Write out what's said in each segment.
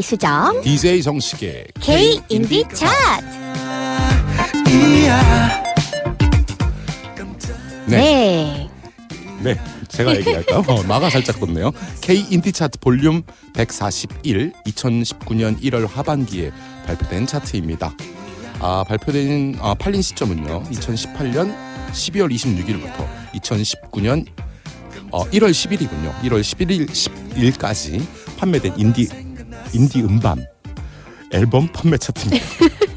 DJ 수정 DJ 정식의 K 인디 차트. 네. 네. 네. 제가 얘기할까요? 어, 마가 살짝 돋네요. K 인디 차트 볼륨 141 2019년 1월 하반기에 발표된 차트입니다. 아, 발표된 아, 팔린 시점은요. 2018년 12월 26일부터 2019년 어, 1월 10일이군요. 1월 11일 10일까지 판매된 인디 인디 음반 앨범 판매 차트입니다.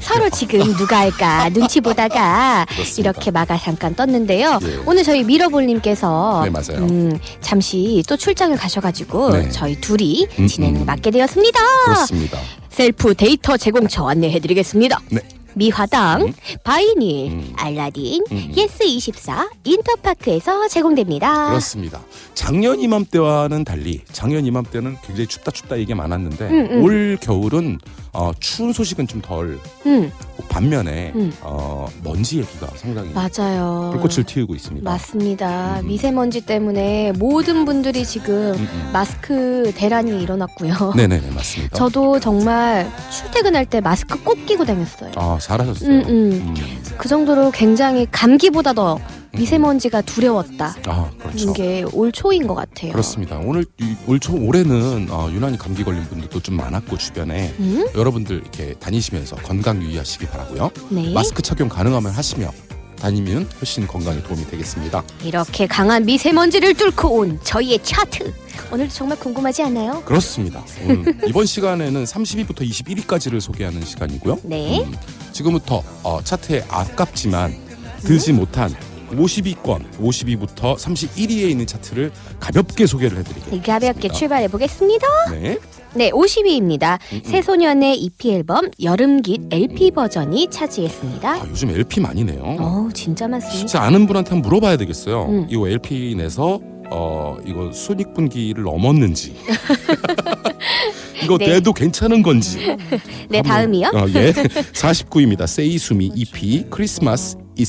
서로 지금 누가 할까 눈치 보다가 그렇습니다. 이렇게 마가 잠깐 떴는데요. 예. 오늘 저희 미러볼님께서 네, 맞아요. 음, 잠시 또 출장을 가셔가지고 네. 저희 둘이 음, 진행을 음. 맡게 되었습니다. 그렇습니다. 세일즈 데이터 제공처 안내해드리겠습니다. 네. 미화당, 음. 바이닐, 음. 알라딘, 음. 예스24, 인터파크에서 제공됩니다. 그렇습니다. 작년 이맘때와는 달리 작년 이맘때는 굉장히 춥다 춥다 얘기 많았는데 음, 음. 올 겨울은 어, 추운 소식은 좀 덜 음, 반면에 음. 어, 먼지 얘기가 상당히 맞아요. 불꽃을 틔우고 있습니다. 맞습니다. 음. 미세먼지 때문에 모든 분들이 지금 음, 음. 마스크 대란이 일어났고요. 네네네 맞습니다. 저도 정말 출퇴근할 때 마스크 꼭 끼고 다녔어요. 아 잘하셨어요. 음, 음. 음. 그 정도로 굉장히 감기보다 더 미세먼지가 두려웠다. 아 그렇죠. 이게 올 초인 것 같아요. 그렇습니다. 오늘 이- 올초 올해는 어, 유난히 감기 걸린 분들도 좀 많았고 주변에 음? 여러분들 이렇게 다니시면서 건강 유의하시기 바라고요. 네. 마스크 착용 가능하면 하시며 다니면 훨씬 건강에 도움이 되겠습니다. 이렇게 강한 미세먼지를 뚫고 온 저희의 차트. 오늘도 정말 궁금하지 않나요? 그렇습니다. 오늘 이번 시간에는 30위부터 21위까지를 소개하는 시간이고요. 네. 음, 지금부터 어, 차트에 아깝지만 들지 못한 50위권, 50위부터 31위에 있는 차트를 가볍게 소개를 해드리겠습니다. 가볍게 출발해 보겠습니다. 네, 네, 50위입니다. 음, 음. 새소년의 EP 앨범 여름깃 LP 버전이 차지했습니다. 아, 요즘 LP 많이 내요. 어우, 진짜 많습니다. 진짜 아는 분한테 한번 물어봐야 되겠어요. 음. 이거 LP 내서 어 이거 순익분기를 넘었는지. 이거 네. 내도 괜찮은 건지. 네, 한번- 다음이요. 어, 예. 49위입니다. 세이수미 EP Christmas a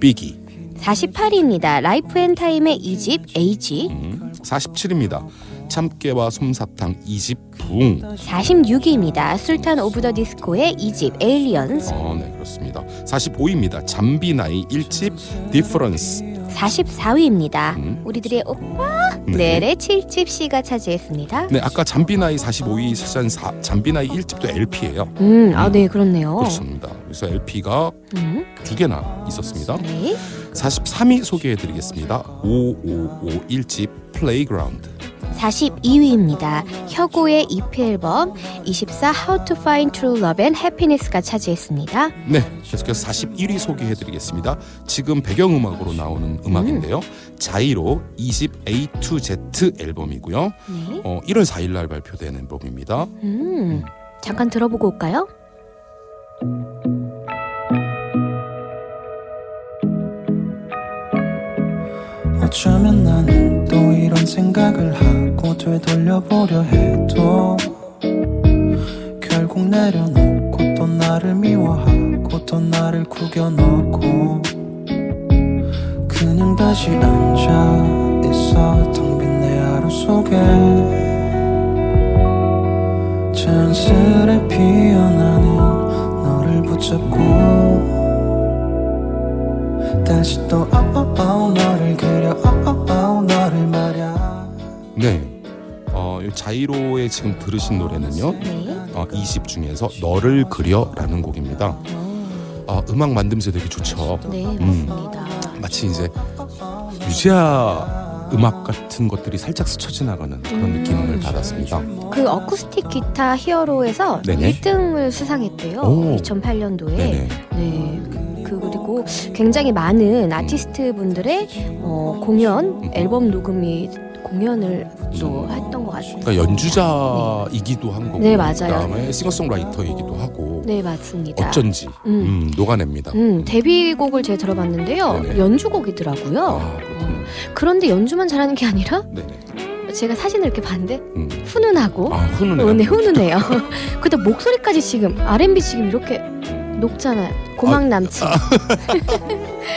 biggie. 48위입니다. 라이프 앤 타임의 2집 에이지. 음, 47위입니다. 참깨와 솜사탕 2집 붕. 46위입니다. 술탄 오브 더 디스코의 2집 Aliens. 어, 네, 그렇습니다. 45위입니다. 잠비나이 1집 Différance. 44위입니다. 음. 우리들의 오빠 네. 넬의 7집 C가 차지했습니다. 네, 아까 잠비나이 45위 차지한 사- 잠비나이 1집도 LP예요. 음, 아, 네, 그렇네요. 그렇습니다. 그래서 LP가 음, 두 개나 있었습니다. 네. 43위 소개해드리겠습니다. 오오오 1집 Playground. 42위입니다. 혁오의 EP 앨범 24 How to Find True Love and Happiness가 차지했습니다. 네, 계속해서 41위 소개해드리겠습니다. 지금 배경음악으로 나오는 음악인데요. 자이로 2집 A to Z 앨범이고요. 네. 어, 1월 4일 날 발표된 앨범입니다. 음, 잠깐 들어보고 올까요? 어쩌면 나는 또 이런 생각을 하고 되돌려보려 해도 결국 내려놓고 또 나를 미워하고 또 나를 구겨넣고 그냥 다시 앉아 있어 텅 빈 내 하루 속에 자연스레 피어나는 너를 붙잡고 다시 또 oh, oh, oh, 너를 그려 oh, oh, oh, 너를 말야 네, 어, 이 자이로의 지금 들으신 노래는요. 네. 어, 20 중에서 너를 그려 라는 곡입니다. 어, 음악 만듦새 되게 좋죠. 네, 음. 맞습니다. 마치 이제 유재하 음악 같은 것들이 살짝 스쳐 지나가는 그런 음. 느낌을 받았습니다. 그 어쿠스틱 기타 히어로에서 네네. 1등을 수상했대요. 오. 2008년도에. 네네. 네. 그 그리고 굉장히 많은 아티스트 분들의 어, 공연 음. 앨범 녹음이 공연을 또 했던 것 같습니다. 그러니까 연주자이기도 한 거고 네, 맞아요. 그다음에 싱어송라이터이기도 하고 네 맞습니다. 어쩐지 음. 음, 녹아냅니다. 음, 데뷔곡을 제가 들어봤는데요. 네네. 연주곡이더라고요. 아 그렇군요. 그런데 연주만 잘하는 게 아니라 네네. 제가 사진을 이렇게 봤는데 음. 훈훈하고 아 훈훈해. 어, 네, 훈훈해요. 근데 목소리까지 지금 R&B 지금 이렇게 높잖아요. 고막 남친. 어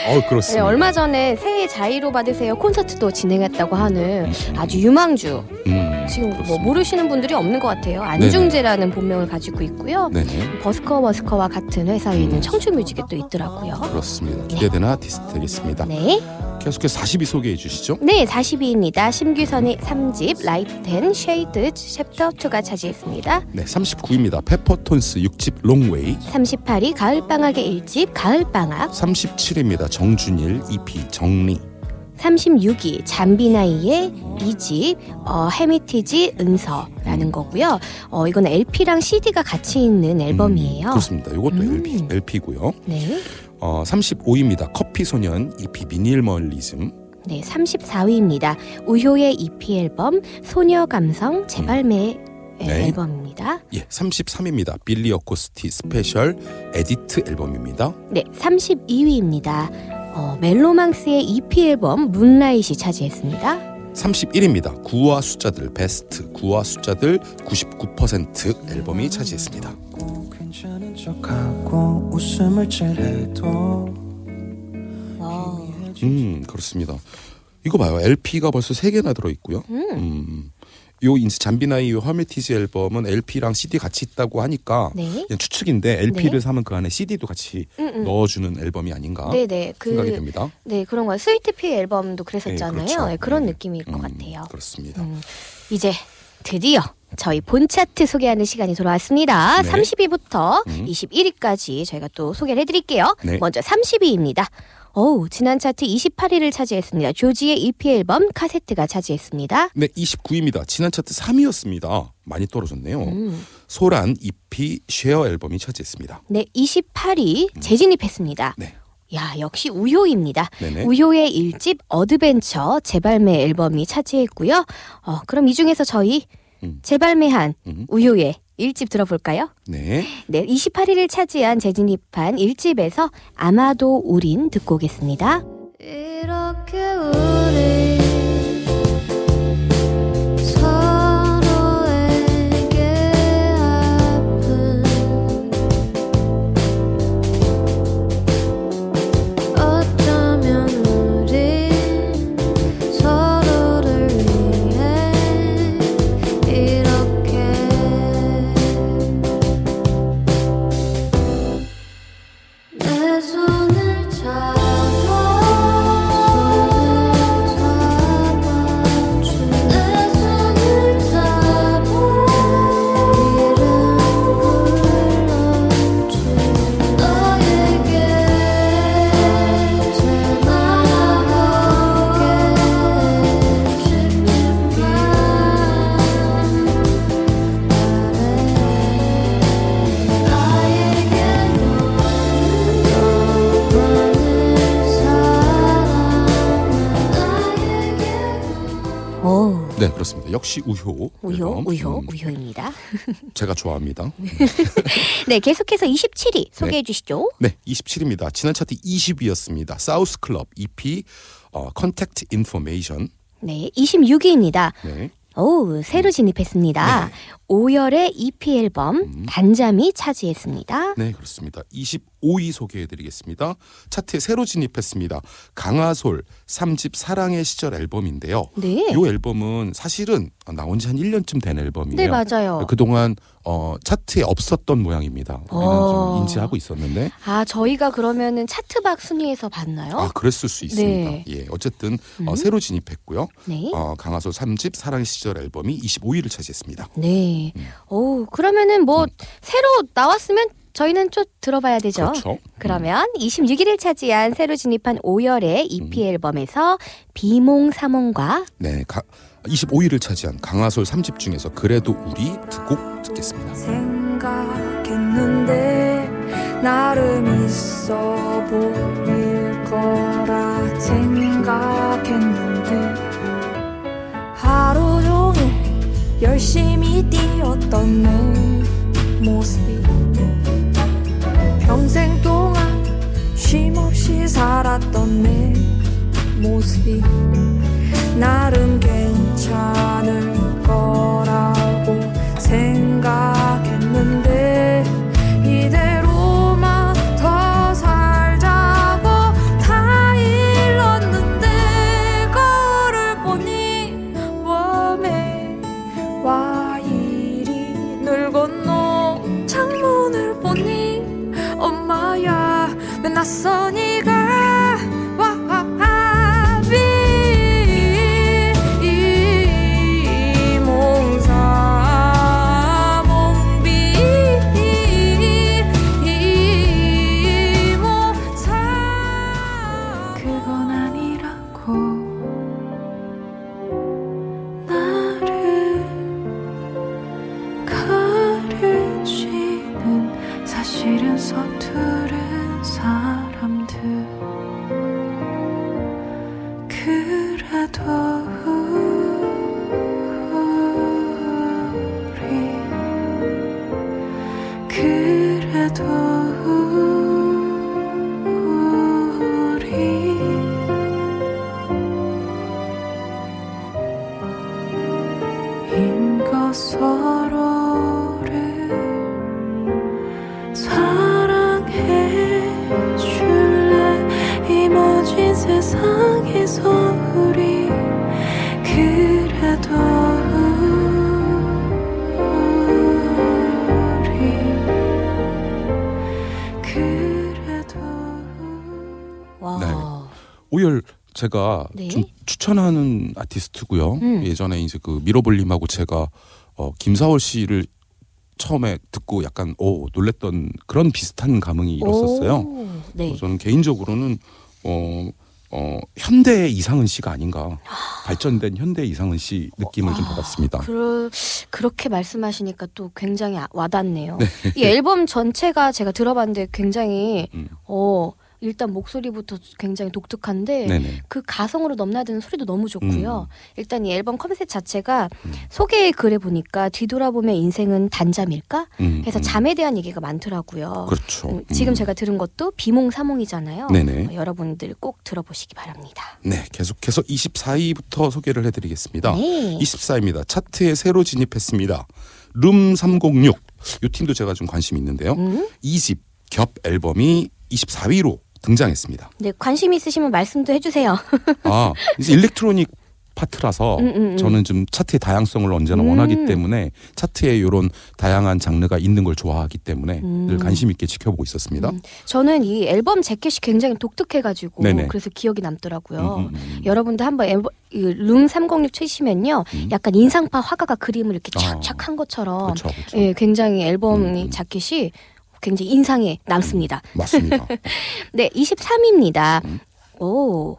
네, 그렇습니다. 얼마 전에 새해 자의로 받으세요 콘서트도 진행했다고 하는 음, 아주 유망주 음. 지금 뭐 그렇습니다. 모르시는 분들이 없는 것 같아요. 안중재라는 본명을 가지고 있고요. 네네. 버스커 버스커와 같은 회사에 있는 음. 청춘뮤직에 또 있더라고요. 그렇습니다. 기대되는 아티스트 되겠습니다. 네. 계속해서 40위 소개해 주시죠. 네, 40위입니다. 심규선의 3집 Light and Shade Chapter 2가 차지했습니다. 네, 39위입니다. 페퍼톤스 6집 long way. 38위 가을방학의 1집 가을방학. 37위입니다. 정준일 EP 정리. 36위 잠비나이의 2집 어, Hermitage 은서라는 거고요. 어, 이건 LP랑 CD가 같이 있는 앨범이에요. 음, 그렇습니다. 이것도 음. LP, LP고요. 네. 어, 35위입니다. 커피 소년 EP 미니멀리즘. 네, 34위입니다. 우효의 EP 앨범 소녀 감성 재발매 네. 앨범입니다. 예, 33위입니다. 빌리 어코스티 Special Edit 앨범입니다. 네, 32위입니다. 어, 멜로망스의 EP 앨범 Moonlight이 차지했습니다. 31위입니다. 구와 숫자들 베스트 구와 숫자들 99% 앨범이 차지했습니다. 음, 그렇습니다. 이거 봐요. LP가 벌써 3개나 들어 있고요. 음. 음. 요 인스 잠비나이 요 Hermitage 앨범은 LP랑 CD 같이 있다고 하니까 네. 추측인데 LP를 네. 사면 그 안에 CD도 같이 음, 음. 넣어주는 앨범이 아닌가 네, 네. 생각이 그 됩니다. 네, 그런 거 스위트 피 앨범도 그랬었잖아요. 네, 그렇죠. 네, 그런 네. 느낌일 것 음, 같아요. 그렇습니다. 음, 이제 드디어 저희 본 차트 소개하는 시간이 돌아왔습니다. 네. 30위부터 음. 21위까지 저희가 또 소개를 해드릴게요. 네. 먼저 30위입니다. 어우, 지난 차트 28위를 차지했습니다. 조지의 EP 앨범 카세트가 차지했습니다. 네, 29위입니다. 지난 차트 3위였습니다. 많이 떨어졌네요. 음. 소란 EP Share 앨범이 차지했습니다. 네, 28위 재진입했습니다. 네. 야, 역시 우효입니다. 네네. 우효의 1집 Adventure 재발매 앨범이 차지했고요. 어, 그럼 이 중에서 저희 음. 재발매한 음. 우효의 1집 들어볼까요? 네. 네, 28위를 차지한 재진입한 1집에서 아마도 우린 듣고 오겠습니다. 이렇게 우리 우효입니다. 제가 좋아합니다. 네, 계속해서 27위 소개해 주시죠. 네, 27입니다. 지난 차트 20위였습니다. 사우스 클럽 EP 어, Contact Information. 네, 26위입니다. 네. 오, 새로 진입했습니다. 네. 오열의 EP 앨범 음. 단잠이 차지했습니다. 네, 그렇습니다. 25위 소개해 드리겠습니다. 차트에 새로 진입했습니다. 강아솔 3집 사랑의 시절 앨범인데요. 네. 이 앨범은 사실은 나온 지 한 1년쯤 된 앨범이에요. 네, 맞아요. 그동안 어, 차트에 없었던 모양입니다. 우리는 어. 좀 인지하고 있었는데 아, 저희가 그러면은 차트박 순위에서 봤나요? 아, 그랬을 수 있습니다. 네. 예, 어쨌든 어, 음. 새로 진입했고요. 네. 어, 강하솔 3집 사랑의 시절 앨범이 25위를 차지했습니다. 네. 오, 그러면은 뭐 새로 나왔으면 저희는 좀 들어봐야 되죠. 음. 그렇죠. 그러면 26위를 차지한 새로 진입한 5열의 EP 음. 앨범에서 비몽 사몽과 네, 가, 25위를 차지한 강하솔 3집 중에서 그래도 우리 두 곡 듣겠습니다. 생각했는데 나름 있어 보일 거라 생각했는데 하루 종일 열심히 뛰었던 내 모습이 평생 동안 쉼 없이 살았던 내 모습이 나름 괜찮을 거라고 생각했는데 제가 네. 좀 추천하는 아티스트고요. 음. 예전에 이제 그 미러볼님하고 제가 어, 김사월 씨를 처음에 듣고 약간 오 놀랬던 그런 비슷한 감흥이 일었었어요. 오, 네. 어, 저는 개인적으로는 어, 어, 현대 이상은 씨가 아닌가 발전된 현대 이상은 씨 느낌을 좀 아, 받았습니다. 그러, 그렇게 말씀하시니까 또 굉장히 아- 와닿네요. 이 앨범 전체가 제가 들어봤는데 굉장히 음. 어 일단 목소리부터 굉장히 독특한데 네네. 그 가성으로 넘나드는 소리도 너무 좋고요. 음. 일단 이 앨범 컨셉 자체가 음. 소개 글에 보니까 뒤돌아보면 인생은 단잠일까? 음, 해서 음. 잠에 대한 얘기가 많더라고요. 그렇죠. 음, 지금 음. 제가 들은 것도 비몽사몽이잖아요. 네네. 어, 여러분들 꼭 들어보시기 바랍니다. 네, 계속해서 24위부터 소개를 해드리겠습니다. 네. 24위입니다. 차트에 새로 진입했습니다. 룸 306. 이 팀도 제가 좀 관심 있는데요. 음? 2집 겹 앨범이 24위로 등장했습니다. 네, 관심 있으시면 말씀도 해주세요. 아, 이제 일렉트로닉 파트라서 음, 음, 음. 저는 좀 차트의 다양성을 언제나 음. 원하기 때문에 차트에 이런 다양한 장르가 있는 걸 좋아하기 때문에 음. 늘 관심 있게 지켜보고 있었습니다. 음, 저는 이 앨범 재킷이 굉장히 독특해가지고 네네. 그래서 기억이 남더라고요. 음, 음, 음. 여러분도 한번 앨범, 이룸 306 치시면요, 음. 약간 인상파 화가가 그림을 이렇게 아. 착착 한 것처럼, 그렇죠, 그렇죠. 예, 굉장히 앨범 음, 음. 자켓이 굉장히 인상에 남습니다. 맞습니다. 네, 23위입니다. 음. 오.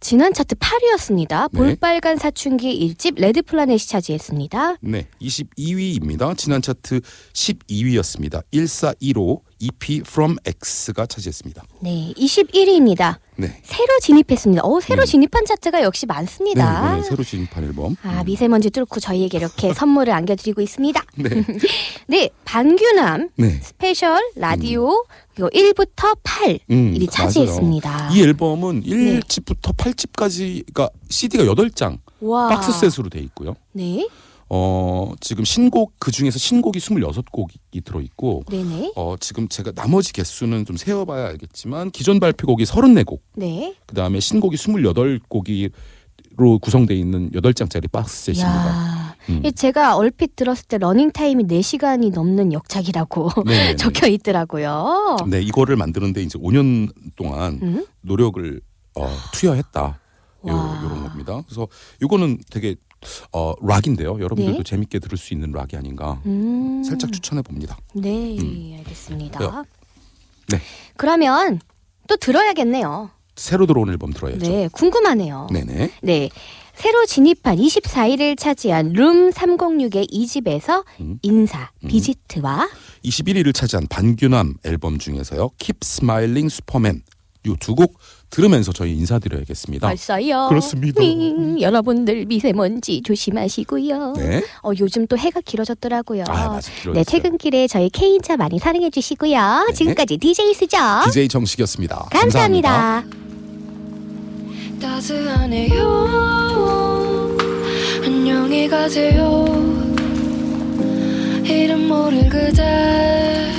지난 차트 8위였습니다. 네. 볼빨간 사춘기 1집 레드플라넷이 차지했습니다. 네, 22위입니다. 지난 차트 12위였습니다. 142로 EP From X가 차지했습니다. 네, 21위입니다. 네. 새로 진입했습니다. 오, 새로 음. 진입한 차트가 역시 네, 많습니다. 네, 새로 진입한 앨범. 아, 음. 미세먼지 뚫고 저희에게 이렇게 선물을 안겨드리고 있습니다. 네. 네, 반규남 네. Special Radio 그리고 1부터 8 음, 차지했습니다. 맞아요. 이 앨범은 네. 1집부터 8집까지 그러니까 CD가 8장 와. 박스 셋으로 돼 있고요. 네, 어, 지금 신곡 그 중에서 신곡이 26곡이 들어 있고 네네, 어, 지금 제가 나머지 개수는 좀 세어 봐야 알겠지만 기존 발표곡이 34곡, 네. 그다음에 신곡이 28곡이 로 구성되어 있는 8장짜리 box set입니다. 야, 음. 이 제가 얼핏 들었을 때 러닝 타임이 4시간이 넘는 역작이라고 네네네. 적혀 있더라고요. 네, 이거를 만드는데 이제 5년 동안 음? 노력을 어, 투여했다. 요, 와. 요런 겁니다. 그래서 이거는 되게 어, 락인데요. 여러분들도 네. 재밌게 들을 수 있는 락이 아닌가. 음, 살짝 추천해 봅니다. 네, 음. 알겠습니다. 그래요. 네. 그러면 또 들어야겠네요. 새로 들어온 앨범 들어야죠. 네, 궁금하네요. 네네. 네. 새로 진입한 24위를 차지한 룸 306의 2집에서 음. 인사, 음. 비지트와 21위를 차지한 반규남 앨범 중에서요. Keep Smiling Superman 이 두 곡 들으면서 저희 인사드려야겠습니다. 벌써요. 그렇습니다. 음, 여러분들 미세먼지 조심하시고요. 네. 어, 요즘 또 해가 길어졌더라고요. 아, 맞아. 길어졌어요. 네, 퇴근길에 저희 K인차 많이 사랑해 주시고요. 네. 지금까지 DJ 수죠. DJ 정식이었습니다. 감사합니다. 따스하네요 안녕히 가세요 이름 모를 그대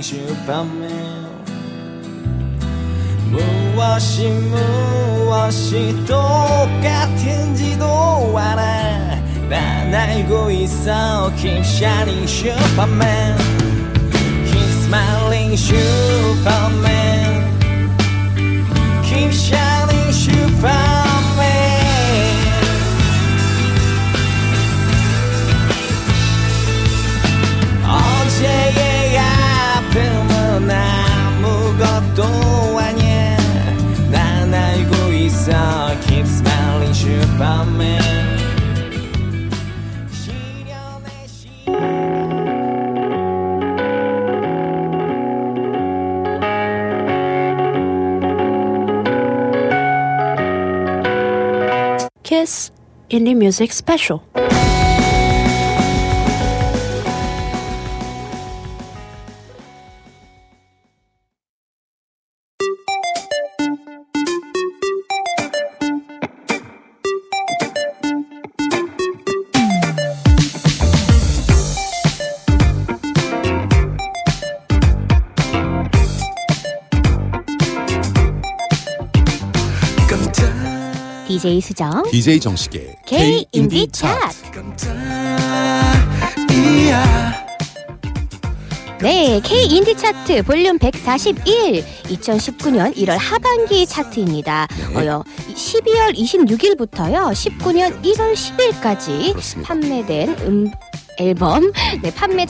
smiling 슈퍼 Music Special. DJ 수정 DJ 정식의 K 인디 차트. 네, K 인디 차트 볼륨 141 2019년 1월 하반기 차트입니다. 네. 어요 12월 26일부터요 19년 1월 10일까지 그렇습니다. 판매된 음 앨범 네 판매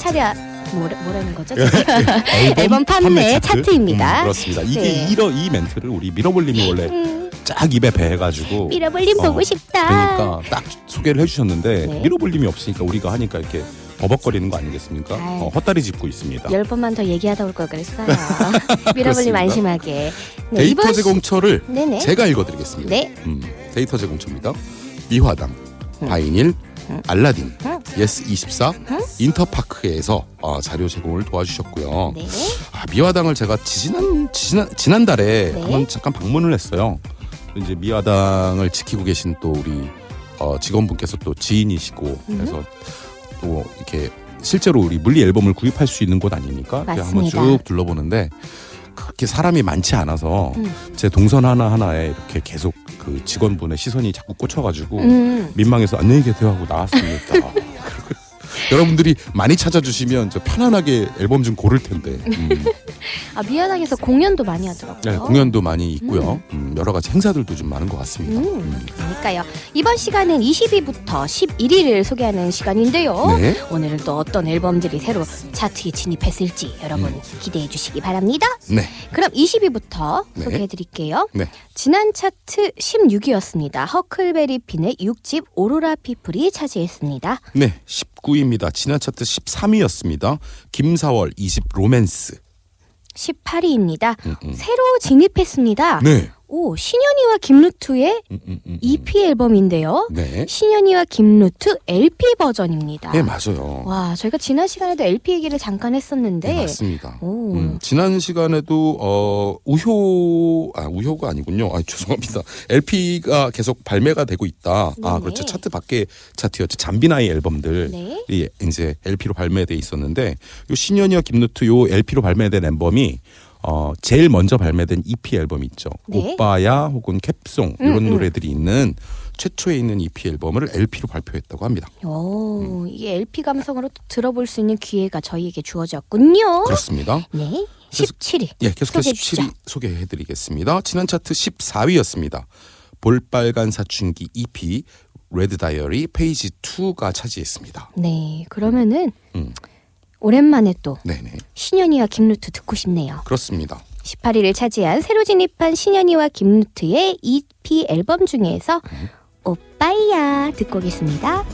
뭐라, 뭐라는 거죠? 앨범, 앨범 판매 차트입니다. 음, 그렇습니다. 이게 네. 이러, 이 멘트를 우리 미러볼님이 원래 음, 쫙 입에 배어가지고 미러볼님 어, 보고 싶다. 그러니까 딱 소개를 해주셨는데 네. 미러볼님이 없으니까 우리가 하니까 이렇게 버벅거리는 거 아니겠습니까? 어, 헛다리 짚고 있습니다. 열 번만 더 얘기하다 올 걸 그랬어요. 그렇습니다. 안심하게. 네, 데이터 제공처를 네네. 제가 읽어드리겠습니다. 네. 음, 데이터 제공처입니다. 미화당, 음. 바이닐, 알라딘, 예스24, 인터파크에서 어, 자료 제공을 도와주셨고요. 네. 아, 미화당을 제가 지난 지난 지난달에 네. 한번 잠깐 방문을 했어요. 이제 미화당을 지키고 계신 또 우리 어, 직원분께서 또 지인이시고 그래서 또 이렇게 실제로 우리 물리 앨범을 구입할 수 있는 곳 아닙니까? 그래서 한번 맞습니다. 쭉 둘러보는데 그렇게 사람이 많지 않아서 음. 제 동선 하나 하나에 이렇게 계속 그 직원분의 시선이 자꾸 꽂혀가지고 음. 민망해서 안녕히 계세요 하고 나왔습니다. 여러분들이 많이 찾아주시면 저 편안하게 앨범 좀 고를 텐데 음. 아 미아당에서 공연도 많이 하더라고요. 네, 공연도 많이 있고요. 음, 여러 가지 행사들도 좀 많은 것 같습니다. 음, 음. 그러니까요. 이번 시간은 20위부터 11위를 소개하는 시간인데요. 네. 오늘은 또 어떤 앨범들이 새로 차트에 진입했을지 여러분 음. 기대해 주시기 바랍니다. 네. 그럼 20위부터 네. 소개해 드릴게요. 네. 지난 차트 16위였습니다. 허클베리 핀의 6집 오로라 피플이 차지했습니다. 네, 19위입니다. 지난 차트 13위였습니다. 김사월 2집 로맨스. 18위입니다. 음, 음. 새로 진입했습니다. 네. 오, 신현이와 김루트의 음, 음, 음, 음. EP 앨범인데요. 네. 신현이와 김루트 LP 버전입니다. 네, 맞아요. 와, 저희가 지난 시간에도 LP 얘기를 잠깐 했었는데 네, 맞습니다. 오. 음, 지난 시간에도 어 우효 아 우효가 아니군요. 아 죄송합니다. LP가 계속 발매가 되고 있다. 아 네네. 그렇죠. 차트 밖에 차트였죠. 잠비나이 앨범들. 네. 이 이제 LP로 발매돼 있었는데 요 신현이와 김노트 요 LP로 발매된 앨범이 어 제일 먼저 발매된 EP 앨범 있죠. 네. 오빠야 혹은 캡송 음, 이런 음. 노래들이 있는 최초에 있는 EP 앨범을 LP로 발표했다고 합니다. 오, 이게 LP 감성으로 또 들어볼 수 있는 기회가 저희에게 주어졌군요. 그렇습니다. 네. 그래서- 17위. 예, 계속해서 소개해 주시죠. 17위 소개해 드리겠습니다. 지난 차트 14위였습니다. 볼빨간 사춘기 EP Red Diary Page 2가 차지했습니다. 네. 그러면은 음. 오랜만에 또 네네 신현희와 김루트 듣고 싶네요. 그렇습니다. 18위를 차지한 새로 진입한 신현희와 김루트의 EP 앨범 중에서 음. 오빠야 듣고 오겠습니다.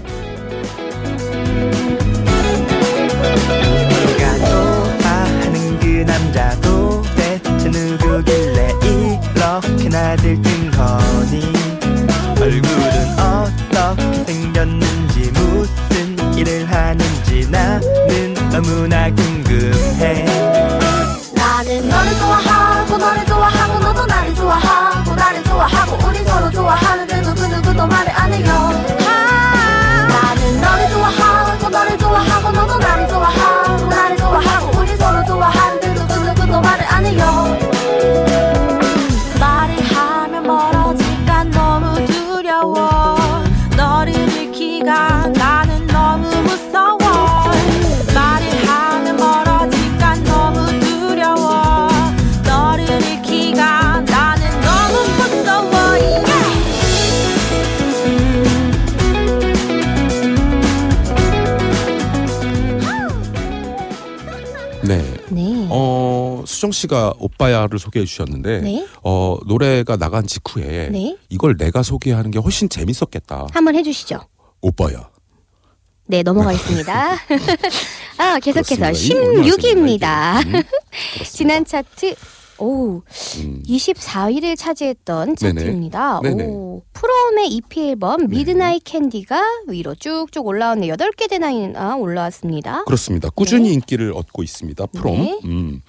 누가 오빠하는 그 남자 도대체 누구길래 이렇게나 들뜬 거니 얼굴은 어떻게 생겼는지 무슨 일을 하는지 나는 너무나 궁금해. 나는 너를 좋아 씨가 오빠야를 소개해 주셨는데 네. 어, 노래가 나간 직후에 네. 이걸 내가 소개하는 게 훨씬 재밌었겠다. 한번 해주시죠. 오빠야. 네, 넘어가겠습니다. 아, 계속해서 그렇습니다. 이 얼마나 16위입니다. 재밌나, 이게. 음. 지난 차트 오 음. 24위를 차지했던. 차트입니다. 네네. 오 프롬의 EP 앨범 Midnight Candy가 위로 쭉쭉 올라왔네. 8개 되나 올라왔습니다. 그렇습니다. 꾸준히 인기를 얻고 있습니다. 프롬. 네. 음.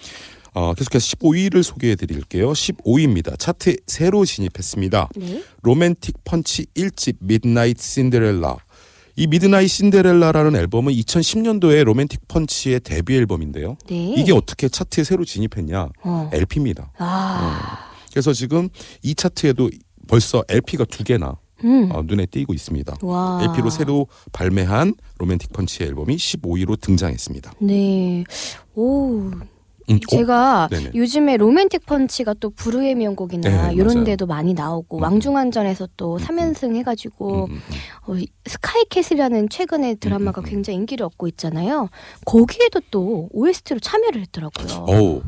어, 계속해서 15위를 소개해 드릴게요. 15위입니다. 차트에 새로 진입했습니다. 네. 로맨틱 펀치 1집 Midnight Cinderella. 이 Midnight Cinderella라는 앨범은 2010년도에 로맨틱 펀치의 데뷔 앨범인데요. 네. 이게 어떻게 차트에 새로 진입했냐? 어. LP입니다. 아. 그래서 지금 이 차트에도 벌써 LP가 두 개나 음. 어, 눈에 띄고 있습니다. 와. LP로 새로 발매한 로맨틱 펀치 앨범이 15위로 등장했습니다. 네. 오. 음, 제가 네네. 요즘에 로맨틱 펀치가 또 부르의 명곡이나 네, 이런 맞아요. 데도 많이 나오고 음. 왕중왕전에서 또 음, 3연승 해가지고 음, 음, 음. 어, 이 스카이캐슬이라는 최근에 드라마가 음, 음. 굉장히 인기를 얻고 있잖아요. 거기에도 또 OST로 참여를 했더라고요. 어우,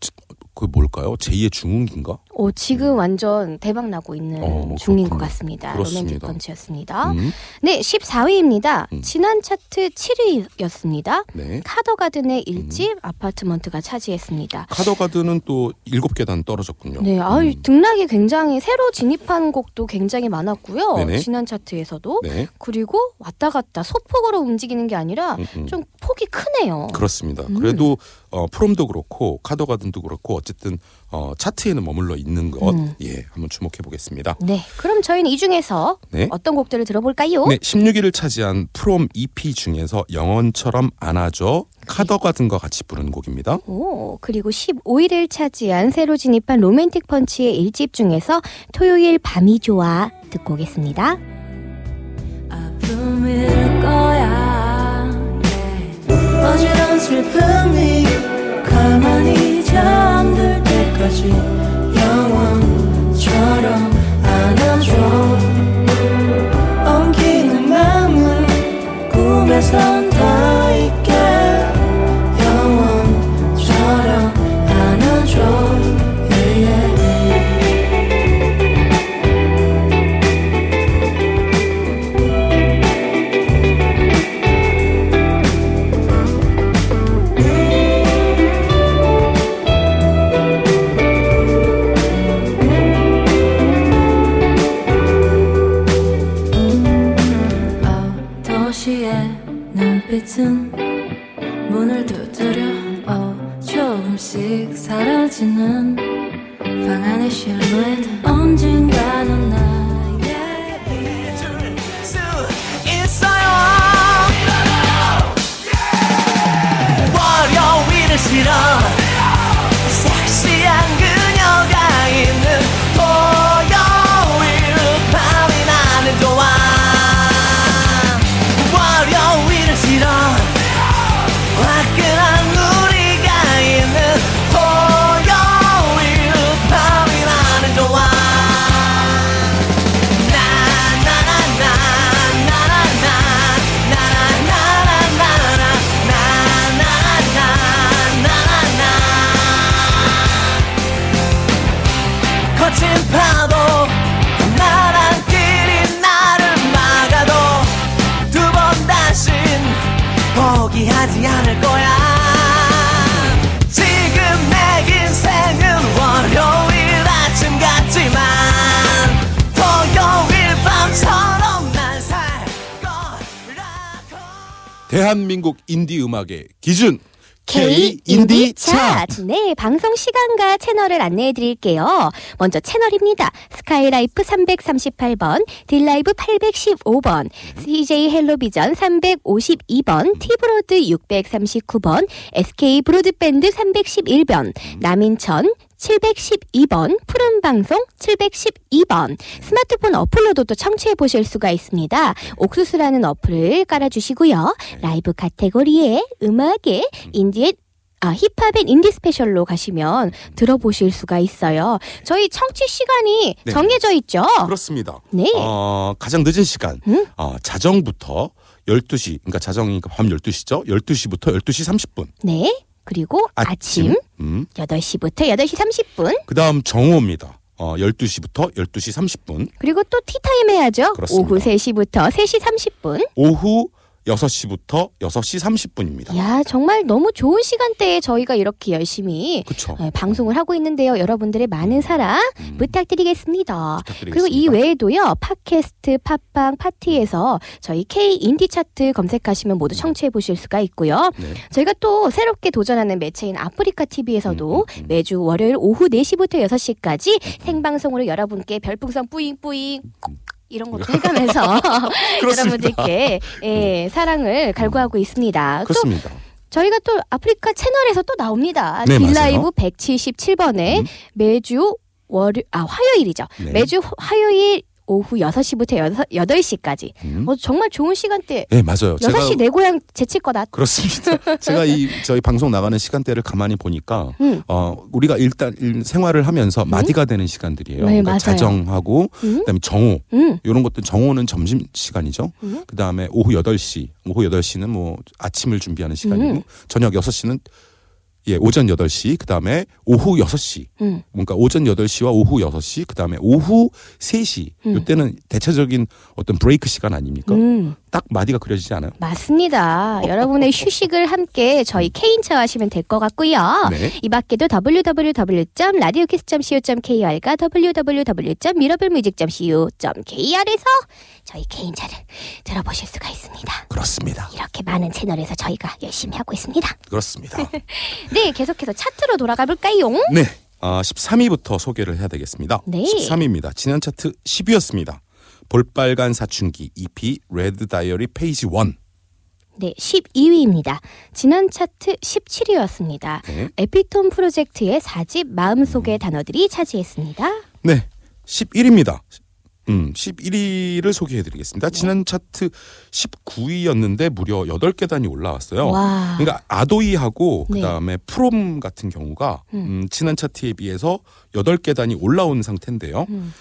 지- 그 뭘까요? 제2의 중흥기인가? 어, 지금 완전 대박 나고 있는 어, 중인 것 그렇군요. 같습니다. 그렇습니다. 로맨틱 펀치였습니다. 음, 네, 14위입니다. 음. 지난 차트 7위였습니다. 네. 카더가든의 음. 1집 아파트먼트가 차지했습니다. 카더가드는 또 일곱 계단 떨어졌군요. 네, 아유, 음, 등락이 굉장히 새로 진입한 곡도 굉장히 많았고요. 네네. 지난 차트에서도. 네. 그리고 왔다 갔다 소폭으로 움직이는 게 아니라 음, 음. 좀 폭이 크네요. 그렇습니다. 음. 그래도 어, 프롬도 그렇고 카더가든도 그렇고 어쨌든 어, 차트에는 머물러 있는 것, 음. 예, 한번 주목해 보겠습니다. 네, 그럼 저희는 이 중에서 네. 어떤 곡들을 들어볼까요? 네, 16위를 차지한 프롬 EP 중에서 영원처럼 안아줘 카더가든과 같이 부르는 곡입니다. 오, 그리고 15위를 차지한 새로 진입한 로맨틱 펀치의 1집 중에서 토요일 밤이 좋아 듣고 오겠습니다. 아픔일 거야. 어지러운 슬픔이 가만히 잠들 때까지 영원처럼 안아줘. 엉키는 맘을 꿈에선 대한민국 인디 음악의 기준 K 인디 차트. 네, 방송 시간과 채널을 안내해 드릴게요. 먼저 채널입니다. 스카이라이프 338번, 딜라이브 815번, CJ 헬로비전 352번, 티브로드 639번, SK 브로드밴드 311번, 남인천 712번, 푸른 방송 712번, 스마트폰 어플로도 청취해 보실 수가 있습니다. 옥수수라는 어플을 깔아주시고요. 라이브 카테고리에 음악에 인디의 아, 힙합 and 인디 스페셜로 가시면 들어보실 수가 있어요. 저희 청취 시간이 네. 정해져 있죠? 그렇습니다. 네. 어, 가장 늦은 시간 음? 어, 자정부터 12시 그러니까 자정이니까 밤 12시죠. 12시부터 12시 30분. 네. 그리고 아침, 음. 8시부터 8시 30분. 그 다음 정오입니다. 어, 12시부터 12시 30분. 그리고 또 티타임 해야죠. 그렇습니다. 오후 3시부터 3시 30분. 오후 6시부터 6시 30분입니다. 야, 정말 너무 좋은 시간대에 저희가 이렇게 열심히 그쵸. 어, 방송을 하고 있는데요. 여러분들의 많은 사랑 음, 부탁드리겠습니다. 부탁드리겠습니다. 그리고 이 외에도요. 팟캐스트, 팟빵, 파티에서 저희 K 인디 차트 검색하시면 모두 청취해 보실 수가 있고요. 네. 저희가 또 새롭게 도전하는 매체인 아프리카 TV에서도 음, 음, 음. 매주 월요일 오후 4시부터 6시까지 생방송으로 여러분께 별풍선 뿌잉뿌잉 콕 이런 것도 해가면서 여러분들께 예, 사랑을 갈구하고 있습니다. 또 그렇습니다. 저희가 또 아프리카 채널에서 또 나옵니다. 네, 딜라이브 177번에 음. 매주 월요 아 화요일이죠. 네. 매주 화- 화요일 오후 6시부터 6, 8시까지. 음. 어, 정말 좋은 시간대. 네, 맞아요. 6시 내 고향 제칠 거다. 그렇습니다. 제가 이 저희 방송 나가는 시간대를 가만히 보니까 음. 어 우리가 일단 일- 생활을 하면서 마디가 되는 시간들이에요. 네, 그러니까 맞아요. 자정하고 음? 그다음에 정오 음. 이런 것들 정오는 점심 시간이죠. 음. 그다음에 오후 8시. 오후 8시는 뭐 아침을 준비하는 시간이고 음. 저녁 6시는 예, 오전 8시, 그 다음에 오후 6시. 음. 그러니까 오전 8시와 오후 6시, 그 다음에 오후 3시. 음. 이때는 대체적인 어떤 브레이크 시간 아닙니까? 음. 딱 마디가 그려지지 않아요? 맞습니다. 여러분의 휴식을 함께 저희 케인차 하시면 될 것 같고요. 네. 이 밖에도 www.radiokiss.co.kr과 www.mirablemusic.co.kr에서 저희 케인차를 들어보실 수가 있습니다. 그렇습니다. 이렇게 많은 채널에서 저희가 열심히 하고 있습니다. 그렇습니다. 네, 계속해서 차트로 돌아가 볼까요? 네. 아, 13위부터 소개를 해야 되겠습니다. 네. 13위입니다. 지난 차트 10위였습니다. 볼빨간 사춘기 EP Red Diary Page 1. 네, 12위입니다. 지난 차트 17위였습니다. 네. 에피톤 프로젝트의 4집 마음속의 단어들이 차지했습니다. 네. 11위입니다. 음, 11위를 소개해 드리겠습니다. 지난 차트 19위였는데 무려 8계단이 올라왔어요. 와. 그러니까 아도이하고 네. 그다음에 프롬 같은 경우가 음. 음, 지난 차트에 비해서 8계단이 올라온 상태인데요. 음.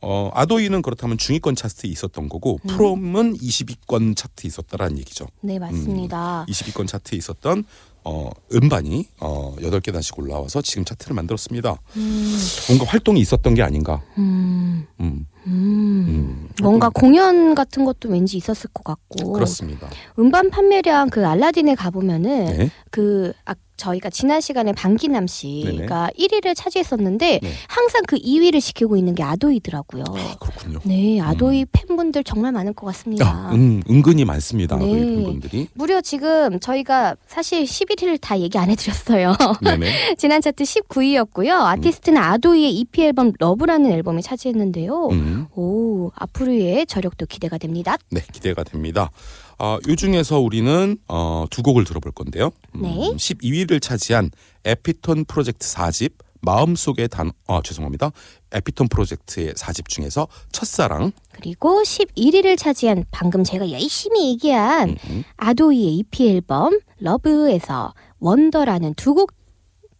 어, 아도이는 그렇다면 중위권 차트에 있었던 거고 음. 프롬은 20위권 차트에 있었다라는 얘기죠. 네, 맞습니다. 20위권 차트에 있었던 어, 음반이 어, 8계단씩 올라와서 지금 차트를 만들었습니다. 음, 뭔가 활동이 있었던 게 아닌가. 음, 음, 음. 음. 뭔가 공연 같은 것도 왠지 있었을 것 같고. 그렇습니다. 음반 판매량 그 알라딘에 가보면은 네. 그 아, 저희가 지난 시간에 방기남 씨가 1위를 차지했었는데 네. 항상 그 2위를 지키고 있는 게 아도이더라고요. 아, 그렇군요. 네, 아도이 팬분들 정말 많을 것 같습니다. 아, 음, 은근히 많습니다. 네. 아도이 팬분들이. 무려 지금 저희가 사실 11 위를 다 얘기 안 해드렸어요. 지난 차트 19위였고요. 아티스트는 아도이의 EP 앨범 러브라는 앨범이 차지했는데요. 음. 오, 앞으로의 저력도 기대가 됩니다. 네, 기대가 됩니다. 아, 요 중에서 우리는 어, 두 곡을 들어볼 건데요. 음, 네. 12위를 차지한 에피톤 프로젝트 4집 마음속의 단, 아, 죄송합니다. 에피톤 프로젝트의 4집 중에서 첫사랑. 그리고 11위를 차지한 방금 제가 열심히 얘기한 음, 음. 아도이의 EP 앨범 러브에서 원더라는 두 곡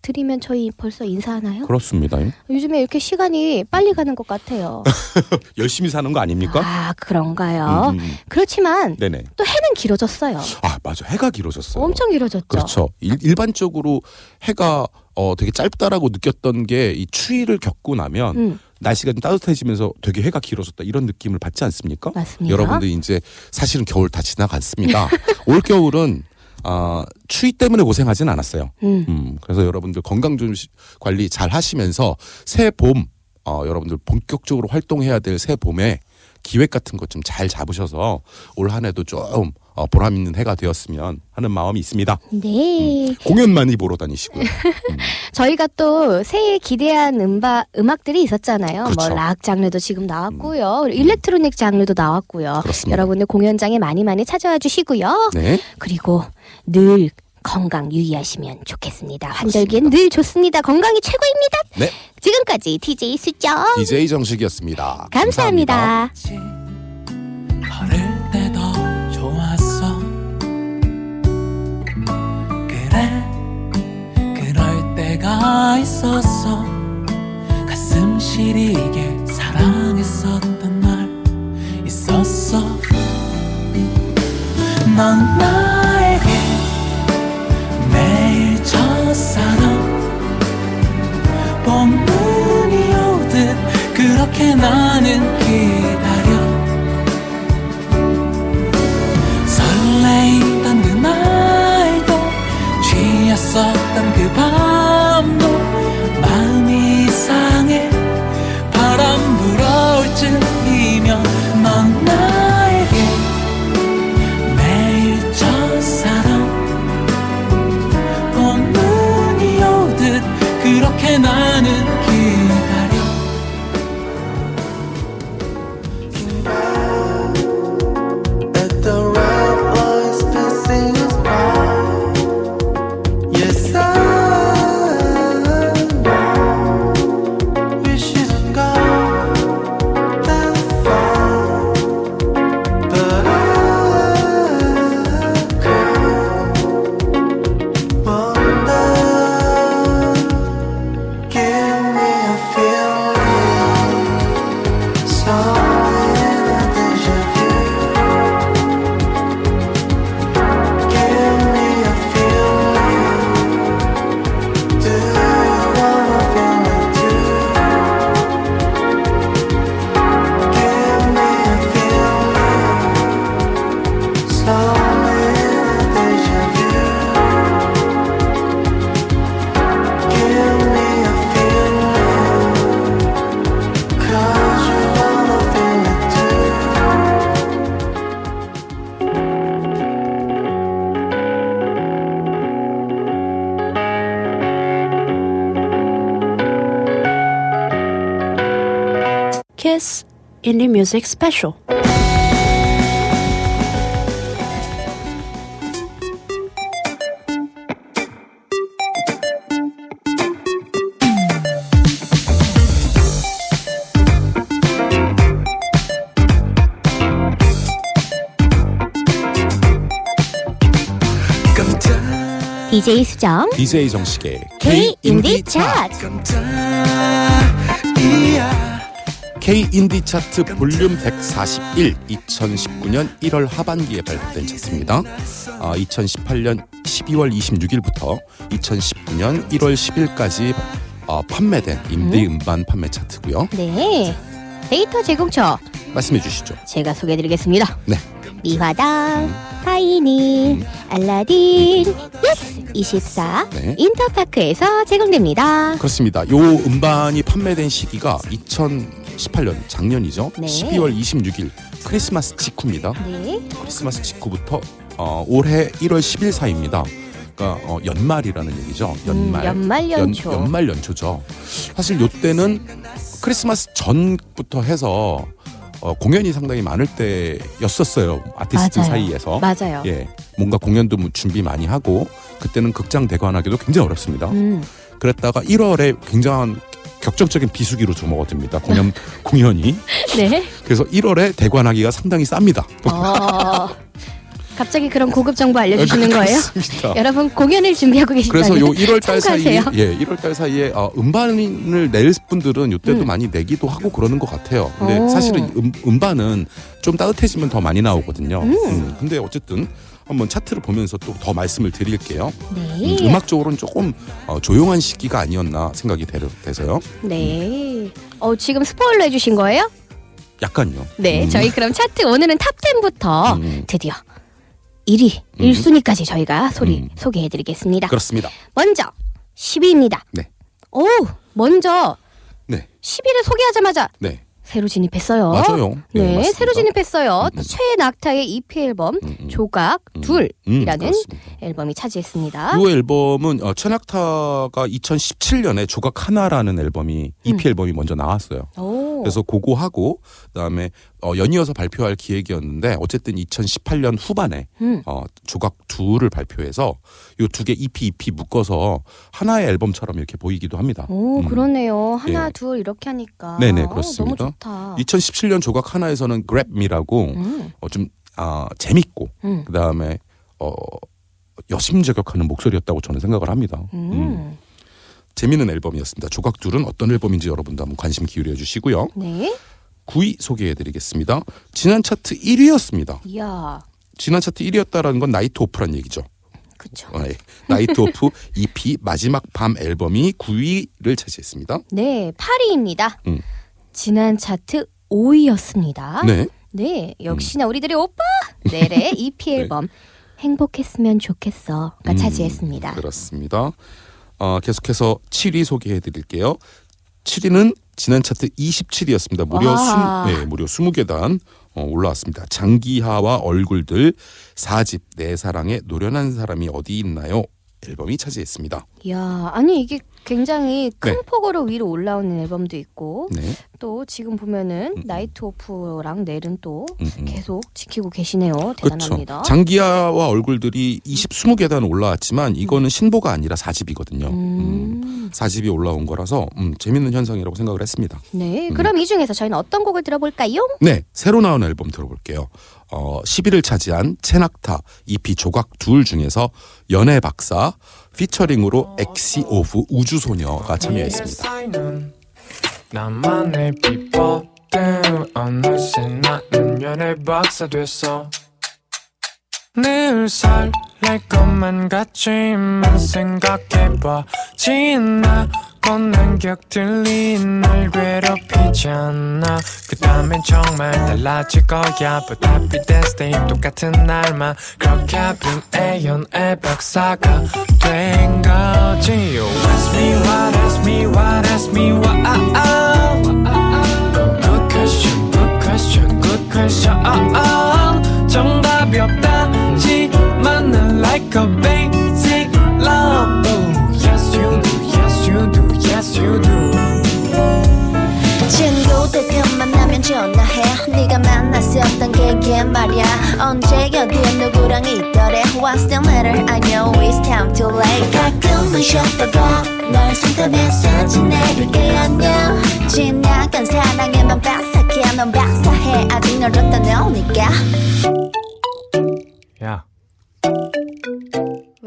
드리면 저희 벌써 인사하나요? 그렇습니다. 요즘에 이렇게 시간이 빨리 가는 것 같아요. 열심히 사는 거 아닙니까? 아, 그런가요? 음, 음, 음. 그렇지만 네네. 또 해는 길어졌어요. 아, 맞아. 해가 길어졌어요. 엄청 길어졌죠. 그렇죠. 일, 반적으로 해가 어, 되게 짧다라고 느꼈던 게 이 추위를 겪고 나면 음, 날씨가 좀 따뜻해지면서 되게 해가 길어졌다 이런 느낌을 받지 않습니까? 맞습니다. 여러분들 이제 사실은 겨울 다 지나갔습니다. 올 겨울은 아 추위 때문에 고생하진 않았어요. 음, 음, 그래서 여러분들 건강 좀 시- 관리 잘 하시면서 새 봄, 어, 여러분들 본격적으로 활동해야 될 새 봄에 기획 같은 것 좀 잘 잡으셔서 올 한 해도 좀 어, 보람 있는 해가 되었으면 하는 마음이 있습니다. 네. 공연 많이 보러 다니시고요. 저희가 또 새해 기대한 음바, 음악들이 있었잖아요. 그렇죠. 음. 뭐락 장르도 지금 나왔고요. 그리고 일렉트로닉 장르도 나왔고요. 그렇습니다. 여러분들 공연장에 많이 많이 찾아와 주시고요. 네. 그리고 늘 건강 유의하시면 좋겠습니다. 환절기엔 늘 좋습니다. 건강이 최고입니다. 네. 지금까지 DJ 수정 DJ 정식이었습니다. 감사합니다. 좋 있었어 가슴 시리게 사랑했었던 날 있었어. 넌 나에게 매일 첫사랑. 봄눈이 오듯 그렇게 나는 기다려. 설레이던 그날도 취했어. 저 Indie Music Special. DJ 수정 DJ 정식의 K 인디 차트. K 인디 차트 볼륨 141 2019년 1월 하반기에 발표된 차트입니다. 아, 2018년 12월 26일부터 2019년 1월 10일까지 어, 판매된 인디 음반 판매 차트고요. 네. 데이터 제공처 말씀해 주시죠. 제가 소개해드리겠습니다. 네. 미화당, 타이니, 알라딘, 예스 24, 네. 인터파크에서 제공됩니다. 그렇습니다. 요 음반이 판매된 시기가 2018년 작년이죠. 네. 12월 26일 크리스마스 직후입니다. 네. 크리스마스 직후부터 어, 올해 1월 10일 사이입니다. 그러니까 어, 연말이라는 얘기죠. 연말. 음, 연말 연초. 연, 말 연초죠. 사실 요때는 크리스마스 전부터 해서 어, 공연이 상당히 많을 때였었어요. 아티스트 맞아요. 사이에서. 맞아요. 예. 뭔가 공연도 뭐 준비 많이 하고 그때는 극장 대관하기도 굉장히 어렵습니다. 음, 그랬다가 1월에 굉장한 격정적인 비수기로 들어먹어듭니다. 공연 공연이. 네. 그래서 1월에 대관하기가 상당히 쌉니다. 어, 갑자기 그런 고급 정보 알려주시는 거예요? 그렇습니다. 여러분 공연을 준비하고 계시다면 그래서 요 1월 달 사이에 참고하세요. 예, 1월 달 사이에 어, 음반을 낼 분들은 요때도 음. 많이 내기도 하고 그러는 것 같아요. 근데 오. 사실은 음, 음반은 좀 따뜻해지면 더 많이 나오거든요. 음. 음, 근데 어쨌든 한번 차트를 보면서 또 더 말씀을 드릴게요. 네. 음, 음악적으로는 조금 어, 조용한 시기가 아니었나 생각이 되, 돼서요. 네. 어, 지금 스포일러 해주신 거예요? 약간요. 네. 음. 저희 그럼 차트 오늘은 top 10부터 음. 드디어 1위, 음. 1순위까지 저희가 소리 음. 소개해드리겠습니다. 그렇습니다. 먼저 10위입니다. 네. 오, 먼저 네. 10위를 소개하자마자 네. 새로 진입했어요. 맞아요. 예, 네, 맞습니다. 새로 진입했어요. 음, 음. 최낙타의 EP 앨범 음, 음. 조각 음. 둘이라는 음. 앨범이 차지했습니다. 이 앨범은 어, 최낙타가 2017년에 조각 하나라는 앨범이 EP 음. 앨범이 먼저 나왔어요. 오. 그래서 그거 하고 그다음에 어, 연이어서 발표할 기획이었는데 어쨌든 2018년 후반에 음. 어, 조각 둘을 발표해서 요 두 개 EP EP 묶어서 하나의 앨범처럼 이렇게 보이기도 합니다. 오, 음. 그러네요. 하나, 예. 둘 이렇게 하니까. 네네, 어, 그렇습니다. 너무 좋다. 2017년 조각 하나에서는 Me라고 음, 어, 좀 아, 재밌고 음, 그다음에 어, 여심저격하는 목소리였다고 저는 생각을 합니다. 음. 음. 재미있는 앨범이었습니다. 조각 둘은 어떤 앨범인지 여러분도 한번 관심 기울여 주시고요. 네. 9위 소개해드리겠습니다. 지난 차트 1위였습니다. 이야, 지난 차트 1위였다라는 건 나이트 오프란 얘기죠. 어, 예. 나이트 오프 EP 마지막 밤 앨범이 9위를 차지했습니다. 네, 8위입니다. 음. 지난 차트 5위였습니다. 네. 네, 역시나 우리들의 오빠 넬의 EP 앨범 행복했으면 좋겠어가 음, 차지했습니다. 그렇습니다. 어, 계속해서 7위 소개해 드릴게요. 7위는 지난 차트 27위였습니다. 무려 와. 수, 네, 무려 20계단 어, 올라왔습니다. 장기하와 얼굴들 4집 내 사랑에 노련한 사람이 어디 있나요? 앨범이 차지했습니다. 이야, 아니 이게 굉장히 큰 네. 폭으로 위로 올라오는 앨범도 있고 네. 또 지금 보면은 음. 나이트 오프랑 넬은 또 음, 음. 계속 지키고 계시네요. 그렇죠. 대단합니다. 장기하와 얼굴들이 20, 20계단 올라왔지만 이거는 신보가 아니라 4집이거든요. 음. 4집이 올라온 거라서 음, 재밌는 현상이라고 생각을 했습니다. 네, 그럼 이 중에서 저희는 어떤 곡을 들어볼까요? 네, 새로 나온 앨범 들어볼게요. 어, 10위를 차지한 채낙타 EP 조각 둘 중에서 연애 박사 피처링으로 엑시 of 우주소녀가 참여했습니다. 나만의 연애 박사 됐어 늘 설렐 것만 같지만 생각해봐 지나고 난 격들이 날 괴롭히잖아 그 다음엔 정말 달라질 거야 But be that same 똑같은 날만 그렇게 빈 연애 박사가 된 거지 You ask me what ask me what ask me what Good question good question good question 정답이 난 like a basic love Ooh, Yes you do yes you do yes you do 친구들 틈만 나면 전화해 말이야 언제 어디에 누구랑 있더래 What's the matter I know it's time to late 가끔은 쉬었다가 널 손대 메시지 내릴게 안녕 지나간 사랑에만 박삭해 넌 박사해 아직 널 줬다 놓으니까 야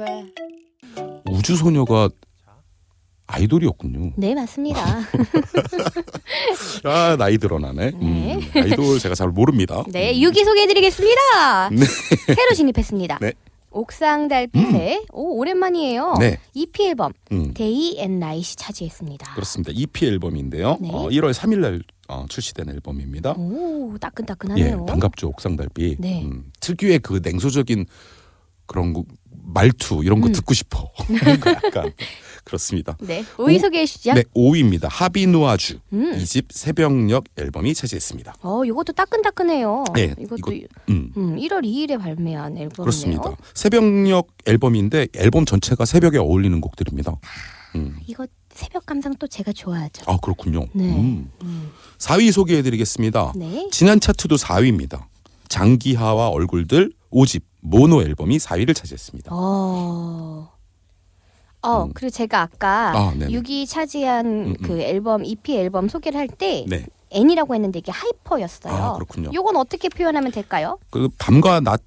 왜? 우주소녀가 아이돌이었군요. 네 맞습니다. 아 나이 드러나네. 네. 음, 아이돌 제가 잘 모릅니다. 네 6위 소개해드리겠습니다. 네. 새로 진입했습니다. 네. 옥상 달빛의 오 오랜만이에요. 네. EP 앨범 음, 데이 앤 나잇이 차지했습니다. 그렇습니다. EP 앨범인데요. 네. 어, 1월 3일날 어, 출시된 앨범입니다. 오 예, 따끈따끈하네요. 반갑죠 옥상 달빛. 네. 음, 특유의 그 냉소적인 그런 거- 말투 이런 거 음. 듣고 싶어. 그러니까 약간 그렇습니다. 네 5위 소개해 주시죠. 네, 5위입니다. 하비누아주 음. 이집 새벽녘 앨범이 차지했습니다. 어 이것도 따끈따끈해요. 네, 이것도 이거- 음, 음, 1월 2일에 발매한 앨범이네요. 그렇습니다. 새벽녘 앨범인데 앨범 전체가 새벽에 어울리는 곡들입니다. 음. 이거 새벽 감상 또 제가 좋아하죠. 아 그렇군요. 네. 음. 음. 4위 소개해드리겠습니다. 네. 지난 차트도 4위입니다. 장기하와 얼굴들 5집 모노 앨범이 4위를 차지했습니다. 어. 어, 음. 그리고 제가 아까 아, 네네. 6위 차지한 음, 그 앨범 EP 앨범 소개를 할때 네, N이라고 했는데 이게 하이픈이었어요. 아, 그렇군요. 요건 어떻게 표현하면 될까요? 그 밤과 낮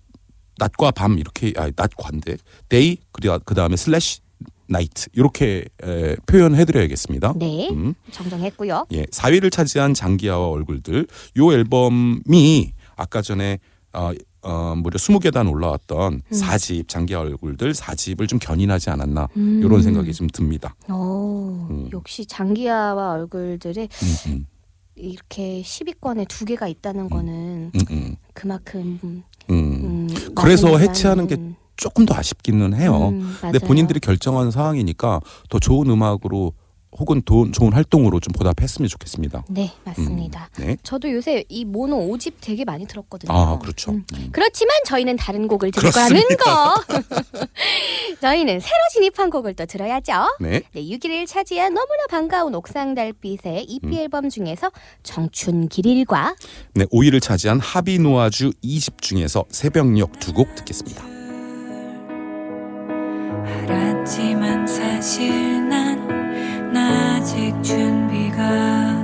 낮과 밤 이렇게 아 낮과인데 Day 그리고 그 다음에 슬래시 Night 이렇게 에, 표현해드려야겠습니다. 네. 음. 정정했고요. 예, 4위를 차지한 장기하와 얼굴들. 요 앨범이 아까 전에 어, 어 무려 20계단 올라왔던 음. 사 4집 장기하 얼굴들 4집을 좀 견인하지 않았나 음. 이런 생각이 좀 듭니다. 오, 음. 역시 장기하와 얼굴들의 음, 음, 이렇게 10위권에 두 개가 있다는 거는 음, 음, 그만큼 음. 음, 그래서 해체하는 게 조금 더 아쉽기는 해요. 음, 근데. 본인들이 결정한 상황이니까 더 좋은 음악으로 혹은 도, 좋은 활동으로 좀 보답했으면 좋겠습니다. 네, 맞습니다. 음, 네. 저도 요새 이 모노 5집 되게 많이 들었거든요. 아, 그렇죠. 음. 음. 그렇지만 저희는 다른 곡을 들을 거라는 거. 저희는 새로 진입한 곡을 또 들어야죠. 네. 네, 6위를 차지한 너무나 반가운 옥상 달빛의 EP 음. 앨범 중에서 정춘 길일과 네, 5위를 차지한 하비노아주 2집 중에서 새벽녘 두 곡 듣겠습니다. 알았지만 사실 난 아직 준비가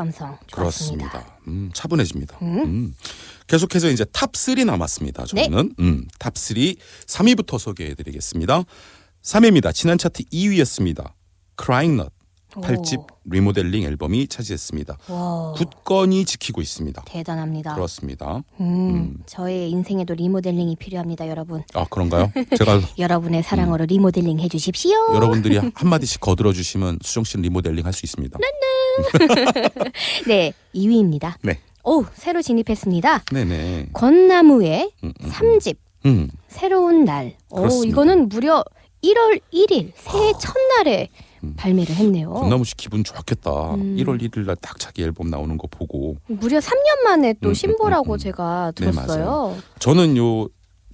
감성 좋았습니다. 그렇습니다. 음, 차분해집니다. 음. 음. 계속해서 이제 top3 남았습니다. 저는 음, top 3, 3위부터 소개해드리겠습니다. 3위입니다. 지난 차트 2위였습니다. Crying Nut, 팔집 리모델링 앨범이 차지했습니다. 와, 굳건히 지키고 있습니다. 대단합니다. 그렇습니다. 음, 음. 저의 인생에도 리모델링이 필요합니다, 여러분. 아 그런가요? 제가 여러분의 사랑으로 리모델링 해 주십시오. 음. 여러분들이 한 마디씩 거들어 주시면 수정 씨는 리모델링 할 수 있습니다. 네, 2위입니다. 네, 오, 새로 진입했습니다. 네 네. 권나무의 음, 음, 삼 3집 음, 새로운 날. 오, 그렇습니다. 이거는 무려 1월 1일 새해 첫날에 음. 발매를 했네요. 권나무 씨 기분 좋았겠다. 음. 1월 1일 날 딱 자기 앨범 나오는 거 보고 무려 3년 만에 또 음, 신보라고 음, 음. 제가 네, 들었어요. 저는 요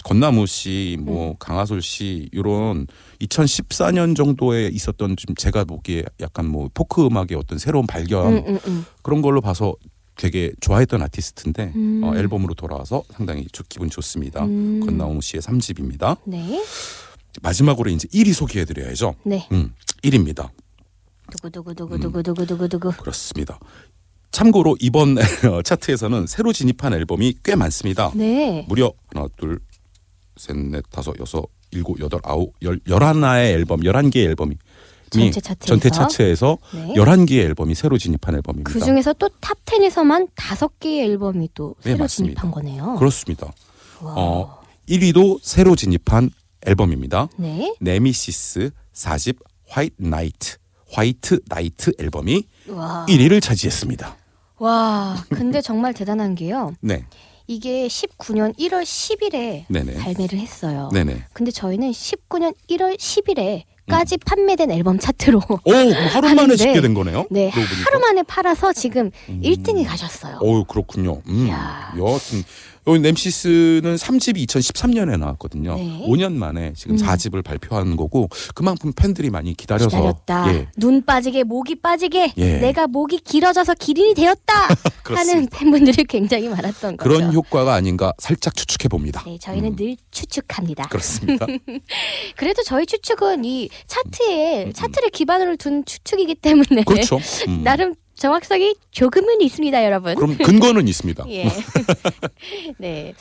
권나무 씨, 뭐 음. 강하솔 씨 이런 2014년 정도에 있었던 좀 제가 보기에 약간 뭐 포크 음악의 어떤 새로운 발견 음, 음, 음. 그런 걸로 봐서 되게 좋아했던 아티스트인데 음. 어, 앨범으로 돌아와서 상당히 좋- 기분 좋습니다. 음. 권나무 씨의 3집입니다. 네. 마지막으로 이제 1위 소개해드려야죠. 네. 음, 1위입니다. 두구 두구 두구 두구 두구 두구 두구. 그렇습니다. 참고로 이번 차트에서는 새로 진입한 앨범이 꽤 많습니다. 네. 무려 하나, 둘, 셋, 넷, 다섯, 여섯, 일곱, 여덟, 아홉, 열, 열하나의 앨범, 열한 개의 앨범이 전체 차트에서? 전체 차트에서 네. 열한 개의 앨범이 새로 진입한 앨범입니다. 그 중에서 또 top 10에서만 다섯 개의 앨범이 또 네, 새로 맞습니다. 진입한 거네요. 그렇습니다. 와. 어, 1위도 새로 진입한 앨범입니다. 네. 네미시스 4집 White Night, White Night 앨범이 와. 1위를 차지했습니다. 와. 근데 정말 대단한 게요. 네, 이게 19년 1월 10일에 네네. 발매를 했어요. 네네. 근데 저희는 19년 1월 10일에 까지 판매된 앨범 차트로 오, 하루 만에 집게 된 거네요? 네. 하루 만에 팔아서 지금 음. 1등이 가셨어요. 어우 그렇군요. 음. 이야. 여하튼 여기 nem시스는 3집이 2013년에 나왔거든요. 네. 5년 만에 지금 음. 4집을 발표하는 거고 그만큼 팬들이 많이 기다려서 기다렸다. 예. 눈 빠지게 목이 빠지게 예. 내가 목이 길어져서 기린이 되었다 하는. 팬분들이 굉장히 많았던 거죠. 그런 효과가 아닌가 살짝 추측해 봅니다. 네, 저희는 음. 늘 추측합니다. 그렇습니다. 그래도 저희 추측은 이 차트에 차트를 기반으로 둔 추측이기 때문에 음, 그렇죠. 음. 나름 정확성이 조금은 있습니다, 여러분. 그럼 근거는 있습니다. 예. 네.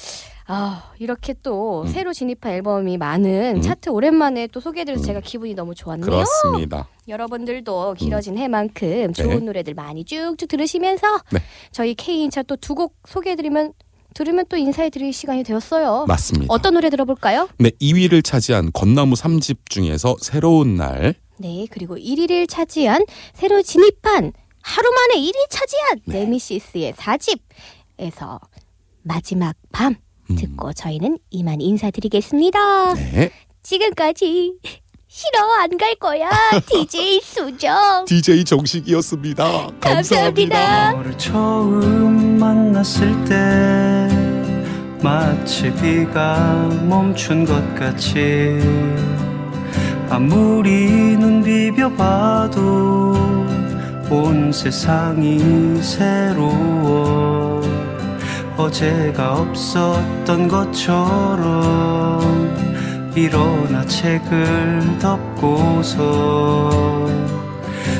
아, 이렇게 또 음. 새로 진입한 앨범이 많은 음. 차트 오랜만에 또 소개해드려서 음. 제가 기분이 너무 좋았네요. 그렇습니다. 여러분들도 길어진 해만큼 좋은 네. 노래들 많이 쭉쭉 들으시면서 네. 저희 K인 차 또 두 곡 소개해드리면 들으면 또 인사해드릴 시간이 되었어요. 맞습니다. 어떤 노래 들어볼까요? 네, 2위를 차지한 건나무 3집 중에서 새로운 날 네, 그리고 1위를 차지한 새로 진입한 하루 만에 1위 차지한 네. 네미시스의 4집에서 마지막 밤 음. 듣고 저희는 이만 인사드리겠습니다. 네. 지금까지 싫어 안 갈 거야 DJ 수정 DJ 정식이었습니다. 감사합니다. 너를 처음 만났을 때 마치 비가 멈춘 것 같이 아무리 눈 비벼봐도 온 세상이 새로워. 어제가 없었던 것처럼 일어나 책을 덮고서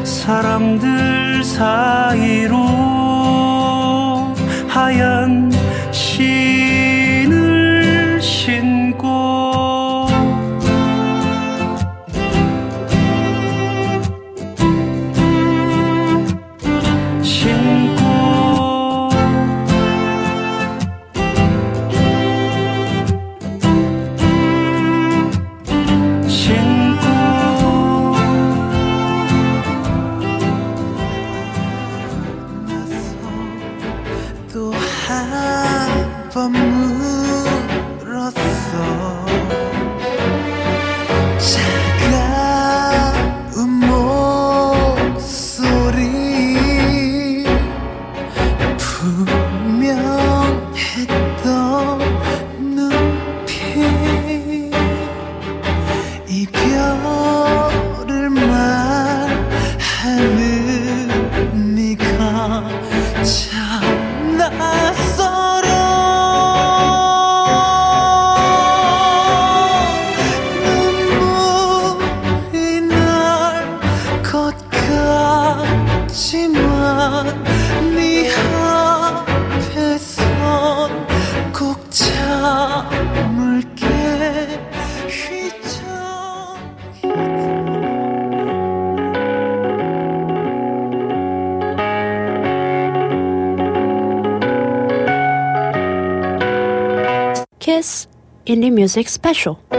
사람들 사이로 하얀 신 Music Special.